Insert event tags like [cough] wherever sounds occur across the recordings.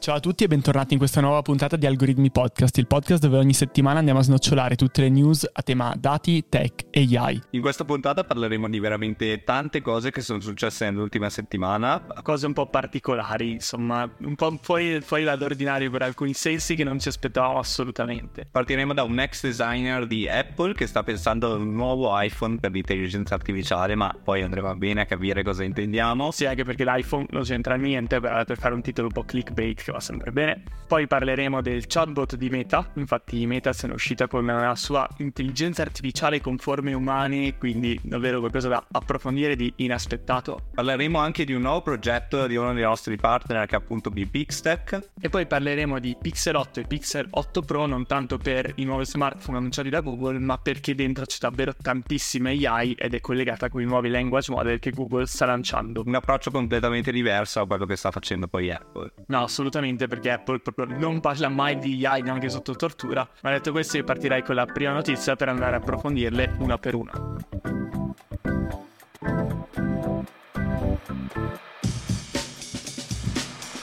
Ciao a tutti e bentornati in questa nuova puntata di Algoritmi Podcast, il podcast dove ogni settimana andiamo a snocciolare tutte le news a tema dati, tech e AI. In questa puntata parleremo di veramente tante cose che sono successe nell'ultima settimana. Cose un po' particolari, insomma, un po' fuori, fuori dall'ordinario per alcuni sensi che non ci aspettavamo assolutamente. Partiremo da un ex designer di Apple che sta pensando a un nuovo iPhone per l'intelligenza artificiale, ma poi andremo bene a capire cosa intendiamo. Sì, anche perché l'iPhone non c'entra niente per, per fare un titolo un po' clickbait che va sempre bene. Poi parleremo del chatbot di Meta, infatti Meta se ne è uscita con la sua intelligenza artificiale con forme umane, quindi davvero qualcosa da approfondire di inaspettato. Parleremo anche di un nuovo progetto di uno dei nostri partner che è appunto BPixTech. E poi parleremo di Pixel 8 e Pixel 8 Pro non tanto per i nuovi smartphone annunciati da Google, ma perché dentro c'è davvero tantissima AI ed è collegata con i nuovi language model che Google sta lanciando. Un approccio completamente diverso a quello che sta facendo poi Apple. No, assolutamente, perché Apple proprio non parla mai di AI neanche sotto tortura. Ma detto questo, io partirei con la prima notizia per andare a approfondirle una per una.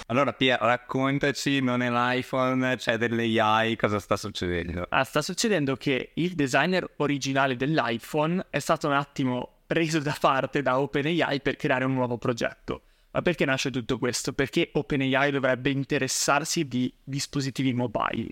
Allora Pier, raccontaci, non è l'iPhone, c'è dell'AI, cosa sta succedendo? Ah, sta succedendo che il designer originale dell'iPhone è stato un attimo preso da parte da OpenAI per creare un nuovo progetto. Ma perché nasce tutto questo? Perché OpenAI dovrebbe interessarsi di dispositivi mobile?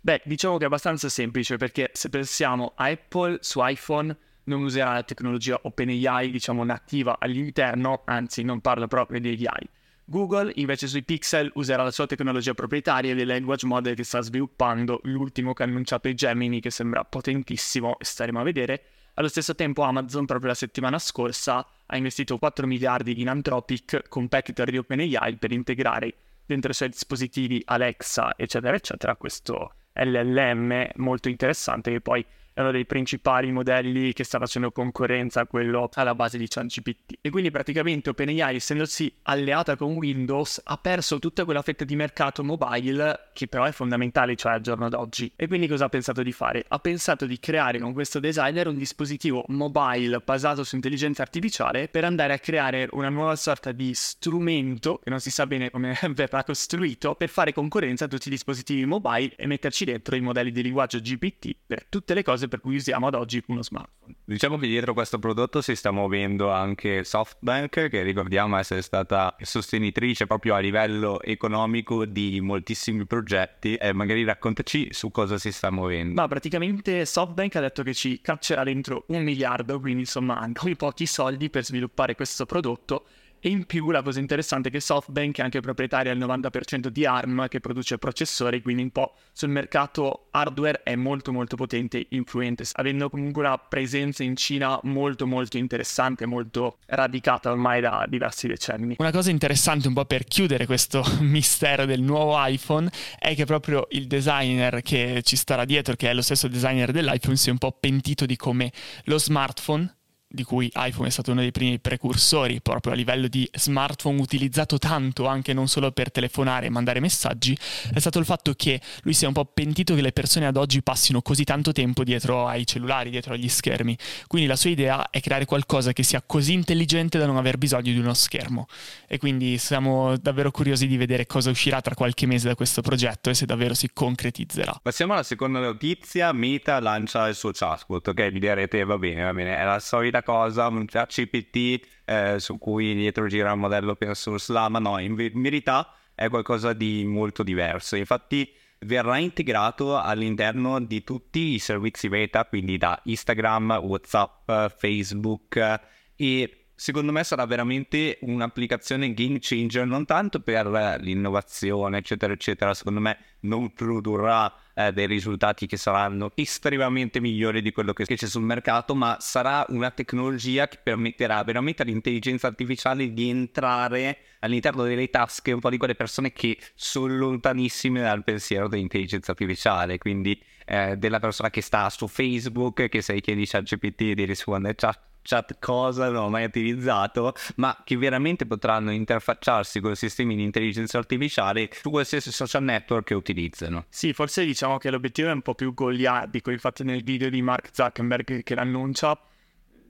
Beh, diciamo che è abbastanza semplice perché se pensiamo a Apple su iPhone non userà la tecnologia OpenAI, diciamo nativa all'interno, anzi non parla proprio di AI. Google invece sui Pixel userà la sua tecnologia proprietaria dei language model che sta sviluppando, l'ultimo che ha annunciato è Gemini che sembra potentissimo e staremo a vedere. Allo stesso tempo Amazon proprio la settimana scorsa ha investito 4 miliardi in Anthropic, competitor di OpenAI, per integrare dentro i suoi dispositivi Alexa, eccetera, eccetera, questo LLM molto interessante che poi è uno dei principali modelli che sta facendo concorrenza a quello alla base di ChatGPT. E quindi praticamente OpenAI, essendosi alleata con Windows, ha perso tutta quella fetta di mercato mobile che però è fondamentale, cioè al giorno d'oggi. E quindi cosa ha pensato di fare? Ha pensato di creare con questo designer un dispositivo mobile basato su intelligenza artificiale per andare a creare una nuova sorta di strumento, che non si sa bene come [laughs] verrà costruito, per fare concorrenza a tutti i dispositivi mobile e metterci dentro i modelli di linguaggio GPT per tutte le cose per cui usiamo ad oggi uno smartphone. Diciamo che dietro questo prodotto si sta muovendo anche SoftBank, che ricordiamo essere stata sostenitrice proprio a livello economico di moltissimi progetti. E magari raccontaci su cosa si sta muovendo. Ma praticamente SoftBank ha detto che ci caccerà dentro un miliardo, quindi insomma anche pochi soldi per sviluppare questo prodotto e in più la cosa interessante è che SoftBank è anche proprietaria al 90% di ARM che produce processori, quindi un po' sul mercato hardware è molto molto potente e influente, avendo comunque una presenza in Cina molto molto interessante, molto radicata ormai da diversi decenni. Una cosa interessante un po' per chiudere questo [laughs] mistero del nuovo iPhone è che proprio il designer che ci starà dietro, che è lo stesso designer dell'iPhone, si è un po' pentito di come lo smartphone di cui iPhone è stato uno dei primi precursori proprio a livello di smartphone utilizzato tanto anche non solo per telefonare e mandare messaggi, è stato il fatto che lui si è un po' pentito che le persone ad oggi passino così tanto tempo dietro ai cellulari, dietro agli schermi. Quindi la sua idea è creare qualcosa che sia così intelligente da non aver bisogno di uno schermo. E quindi siamo davvero curiosi di vedere cosa uscirà tra qualche mese da questo progetto e se davvero si concretizzerà. Passiamo alla seconda notizia, Meta lancia il suo chatbot, ok? Vi direte va bene, va bene, è la solita solita cosa, un ChatGPT eh, su cui dietro gira un modello open source là, ma no, in verità è qualcosa di molto diverso. Infatti verrà integrato all'interno di tutti i servizi beta, quindi da Instagram, WhatsApp, Facebook e secondo me sarà veramente un'applicazione game changer non tanto per l'innovazione eccetera eccetera secondo me non produrrà eh, dei risultati che saranno estremamente migliori di quello che c'è sul mercato ma sarà una tecnologia che permetterà veramente all'intelligenza artificiale di entrare all'interno delle tasche un po' di quelle persone che sono lontanissime dal pensiero dell'intelligenza artificiale quindi eh, della persona che sta su Facebook che se chiedi a GPT di rispondere chat chat cosa non ho mai utilizzato, ma che veramente potranno interfacciarsi con sistemi di intelligenza artificiale su qualsiasi social network che utilizzano. Sì, forse diciamo che l'obiettivo è un po' più goliardico, infatti nel video di Mark Zuckerberg che l'annuncia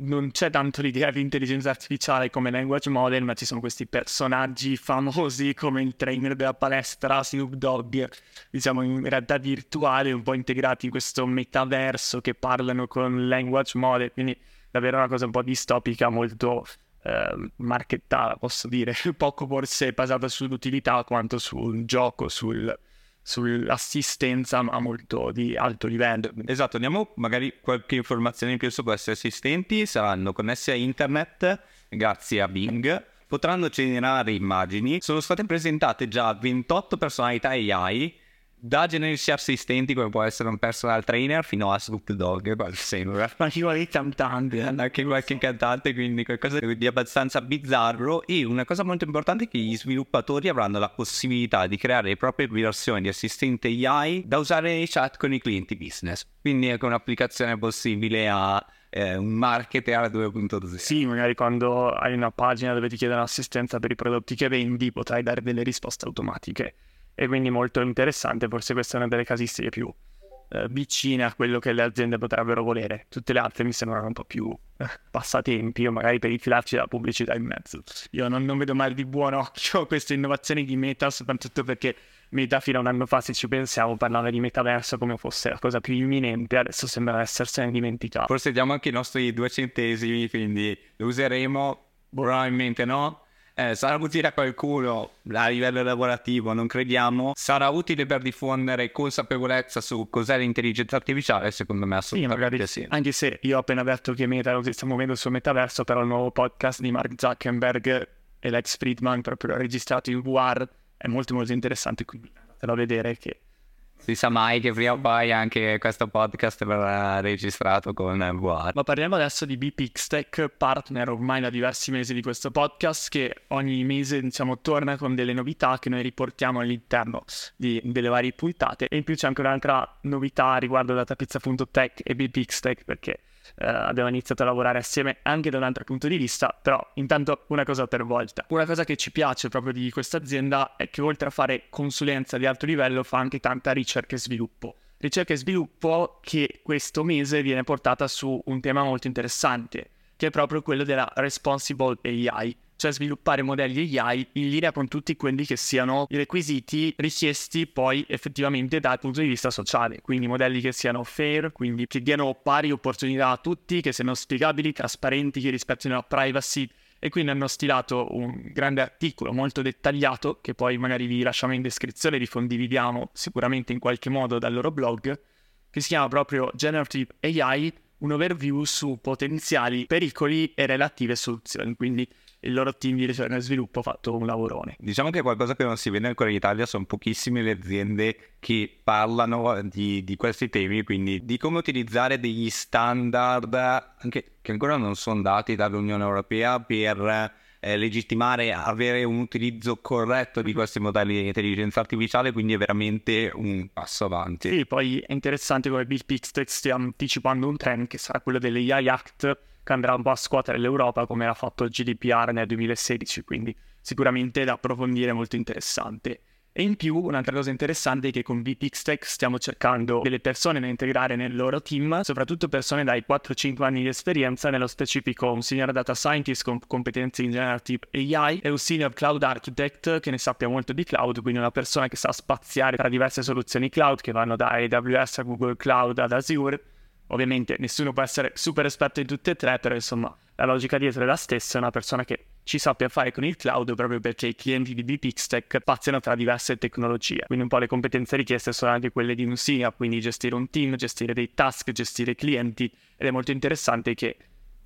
non c'è tanto l'idea di intelligenza artificiale come language model, ma ci sono questi personaggi famosi come il trainer della palestra, Snoop Dogg, diciamo in realtà virtuale, un po' integrati in questo metaverso che parlano con language model, quindi davvero una cosa un po' distopica, molto eh, marchettata, posso dire, [laughs] poco forse basata sull'utilità quanto sul gioco, sul sull'assistenza ma molto di alto livello. Esatto, andiamo magari qualche informazione in più su questi assistenti, saranno connessi a internet grazie a Bing, potranno generare immagini, sono state presentate già 28 personalità AI da generici assistenti come può essere un personal trainer fino a Snoop Dogg qual sembra ma anche qualche cantante anche qualche cantante quindi qualcosa di abbastanza bizzarro. E una cosa molto importante è che gli sviluppatori avranno la possibilità di creare le proprie versioni di assistente AI da usare nei chat con i clienti business. Quindi è un'applicazione possibile a eh, un marketer 2.0 sì magari quando hai una pagina dove ti chiedono assistenza per i prodotti che vendi potrai dare delle risposte automatiche e quindi molto interessante, forse questa è una delle casistiche più eh, vicine a quello che le aziende potrebbero volere. Tutte le altre mi sembrano un po' più eh, passatempi o magari per infilarci la pubblicità in mezzo. Io non, non vedo mai di buon occhio [laughs] queste innovazioni di Meta, soprattutto perché Meta fino a un anno fa, se ci pensiamo, parlava di metaverso come fosse la cosa più imminente, adesso sembra essersene dimenticato. Forse diamo anche i nostri due centesimi, quindi lo useremo, probabilmente no, eh, sarà utile a qualcuno a livello lavorativo, non crediamo. Sarà utile per diffondere consapevolezza su cos'è l'intelligenza artificiale, secondo me assolutamente sì. Magari, sì. Anche se io ho appena detto che Meta si sta muovendo sul metaverso, però il nuovo podcast di Mark Zuckerberg e Lex Friedman, proprio registrato in VR, è molto molto interessante, quindi andatelo a vedere che si sa mai che prima o poi anche questo podcast verrà registrato con VR. Ma parliamo adesso di BPXTech, partner ormai da diversi mesi di questo podcast, che ogni mese diciamo torna con delle novità che noi riportiamo all'interno di, delle varie puntate. E in più c'è anche un'altra novità riguardo datapizza.tech e BPXTech, perché eh, abbiamo iniziato a lavorare assieme anche da un altro punto di vista, però intanto una cosa per volta. Una cosa che ci piace proprio di questa azienda è che oltre a fare consulenza di alto livello fa anche tanta ricerca e sviluppo. Ricerca e sviluppo che questo mese viene portata su un tema molto interessante, che è proprio quello della responsible AI cioè sviluppare modelli AI in linea con tutti quelli che siano i requisiti richiesti poi effettivamente dal punto di vista sociale, quindi modelli che siano fair, quindi che diano pari opportunità a tutti, che siano spiegabili, trasparenti, che rispettino la privacy. E quindi hanno stilato un grande articolo molto dettagliato che poi magari vi lasciamo in descrizione, vi condividiamo sicuramente in qualche modo dal loro blog, che si chiama proprio Generative AI, un overview su potenziali pericoli e relative soluzioni, quindi il loro team di ricerca e sviluppo ha fatto un lavorone. Diciamo che qualcosa che non si vede ancora in Italia sono pochissime le aziende che parlano di, di questi temi, quindi di come utilizzare degli standard anche, che ancora non sono dati dall'Unione Europea per eh, legittimare avere un utilizzo corretto di questi modelli di intelligenza artificiale, quindi è veramente un passo avanti. Sì, poi è interessante come Bill Pixtex stia anticipando un trend che sarà quello dell'AI Act che andrà un po' a scuotere l'Europa come ha fatto il GDPR nel 2016, quindi sicuramente da approfondire molto interessante. E in più un'altra cosa interessante è che con VPXTech stiamo cercando delle persone da integrare nel loro team, soprattutto persone dai 4-5 anni di esperienza, nello specifico un senior data scientist con competenze in generative AI e un senior cloud architect che ne sappia molto di cloud, quindi una persona che sa spaziare tra diverse soluzioni cloud che vanno da AWS a Google Cloud ad Azure. Ovviamente nessuno può essere super esperto in tutte e tre, però insomma la logica dietro è la stessa, è una persona che ci sappia fare con il cloud proprio perché i clienti di BPXTech spaziano tra diverse tecnologie. Quindi un po' le competenze richieste sono anche quelle di un SIA, quindi gestire un team, gestire dei task, gestire clienti ed è molto interessante che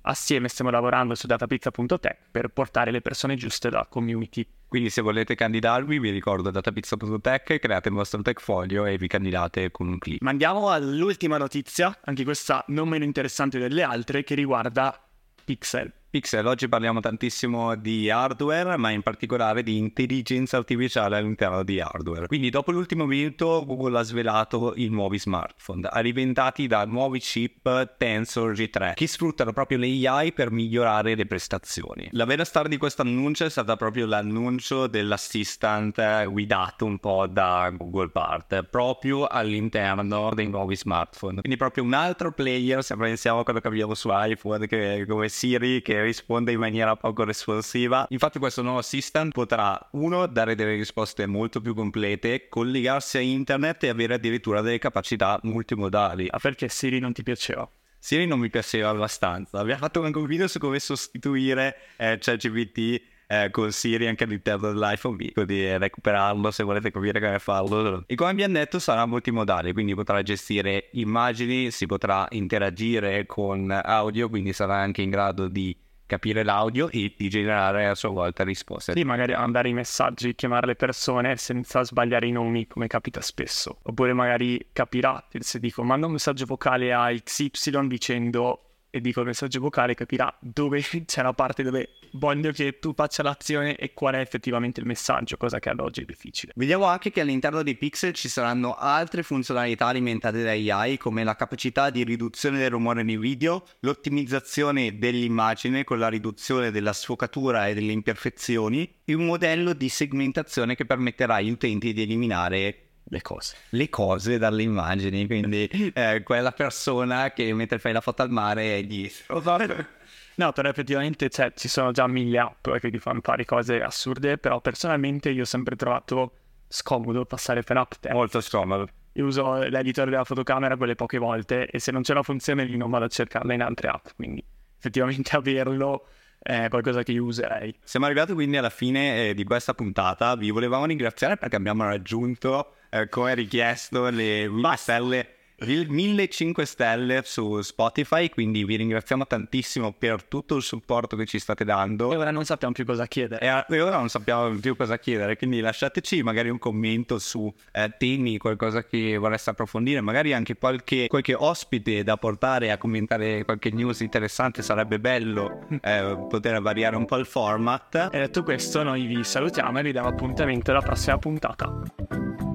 assieme stiamo lavorando su datapizza.tech per portare le persone giuste dalla community. Quindi se volete candidarvi vi ricordo datapizza.tech, create il vostro tech folio e vi candidate con un click. Ma andiamo all'ultima notizia, anche questa non meno interessante delle altre, che riguarda Pixel. Pixel, oggi parliamo tantissimo di hardware, ma in particolare di intelligenza artificiale all'interno di hardware. Quindi dopo l'ultimo minuto Google ha svelato i nuovi smartphone, alimentati da nuovi chip Tensor G3, che sfruttano proprio le AI per migliorare le prestazioni. La vera star di questo annuncio è stata proprio l'annuncio dell'assistant guidato un po' da Google Part, proprio all'interno dei nuovi smartphone. Quindi proprio un altro player, se pensiamo a quello che abbiamo su iPhone, che, come Siri, che risponde in maniera poco responsiva. Infatti questo nuovo assistant potrà, uno, dare delle risposte molto più complete, collegarsi a internet e avere addirittura delle capacità multimodali. Ah, perché Siri non ti piaceva? Siri non mi piaceva abbastanza. Abbiamo fatto anche un video su come sostituire eh, ChatGPT eh, con Siri anche all'interno dell'iPhone, vi dico di recuperarlo se volete capire come farlo. E come abbiamo detto sarà multimodale, quindi potrà gestire immagini, si potrà interagire con audio, quindi sarà anche in grado di capire l'audio e di generare a sua volta risposte. Sì, magari mandare i messaggi, chiamare le persone senza sbagliare i nomi, come capita spesso. Oppure magari capirà, se dico manda un messaggio vocale a XY dicendo e dico il messaggio vocale capirà dove [laughs] c'è la parte dove voglio che tu faccia l'azione e qual è effettivamente il messaggio, cosa che ad oggi è difficile. Vediamo anche che all'interno dei pixel ci saranno altre funzionalità alimentate da AI come la capacità di riduzione del rumore nei video, l'ottimizzazione dell'immagine con la riduzione della sfocatura e delle imperfezioni e un modello di segmentazione che permetterà agli utenti di eliminare le cose. Le cose dalle immagini, quindi [laughs] eh, quella persona che mentre fai la foto al mare è dietro. No, però effettivamente cioè, ci sono già mille app che ti fanno fare cose assurde, però personalmente io ho sempre trovato scomodo passare per app. Molto scomodo. Io uso l'editor della fotocamera quelle poche volte e se non c'è la funzione lì non vado a cercarla in altre app, quindi effettivamente [laughs] averlo è qualcosa che io userei. Siamo arrivati quindi alla fine eh, di questa puntata, vi volevamo ringraziare perché abbiamo raggiunto eh, come richiesto le stelle 1500 stelle su Spotify, quindi vi ringraziamo tantissimo per tutto il supporto che ci state dando. E ora non sappiamo più cosa chiedere. E ora non sappiamo più cosa chiedere, quindi lasciateci magari un commento su eh, temi, qualcosa che vorreste approfondire, magari anche qualche, qualche, ospite da portare a commentare qualche news interessante, sarebbe bello [laughs] eh, poter variare un po' il format. E detto questo noi vi salutiamo e vi diamo appuntamento alla prossima puntata.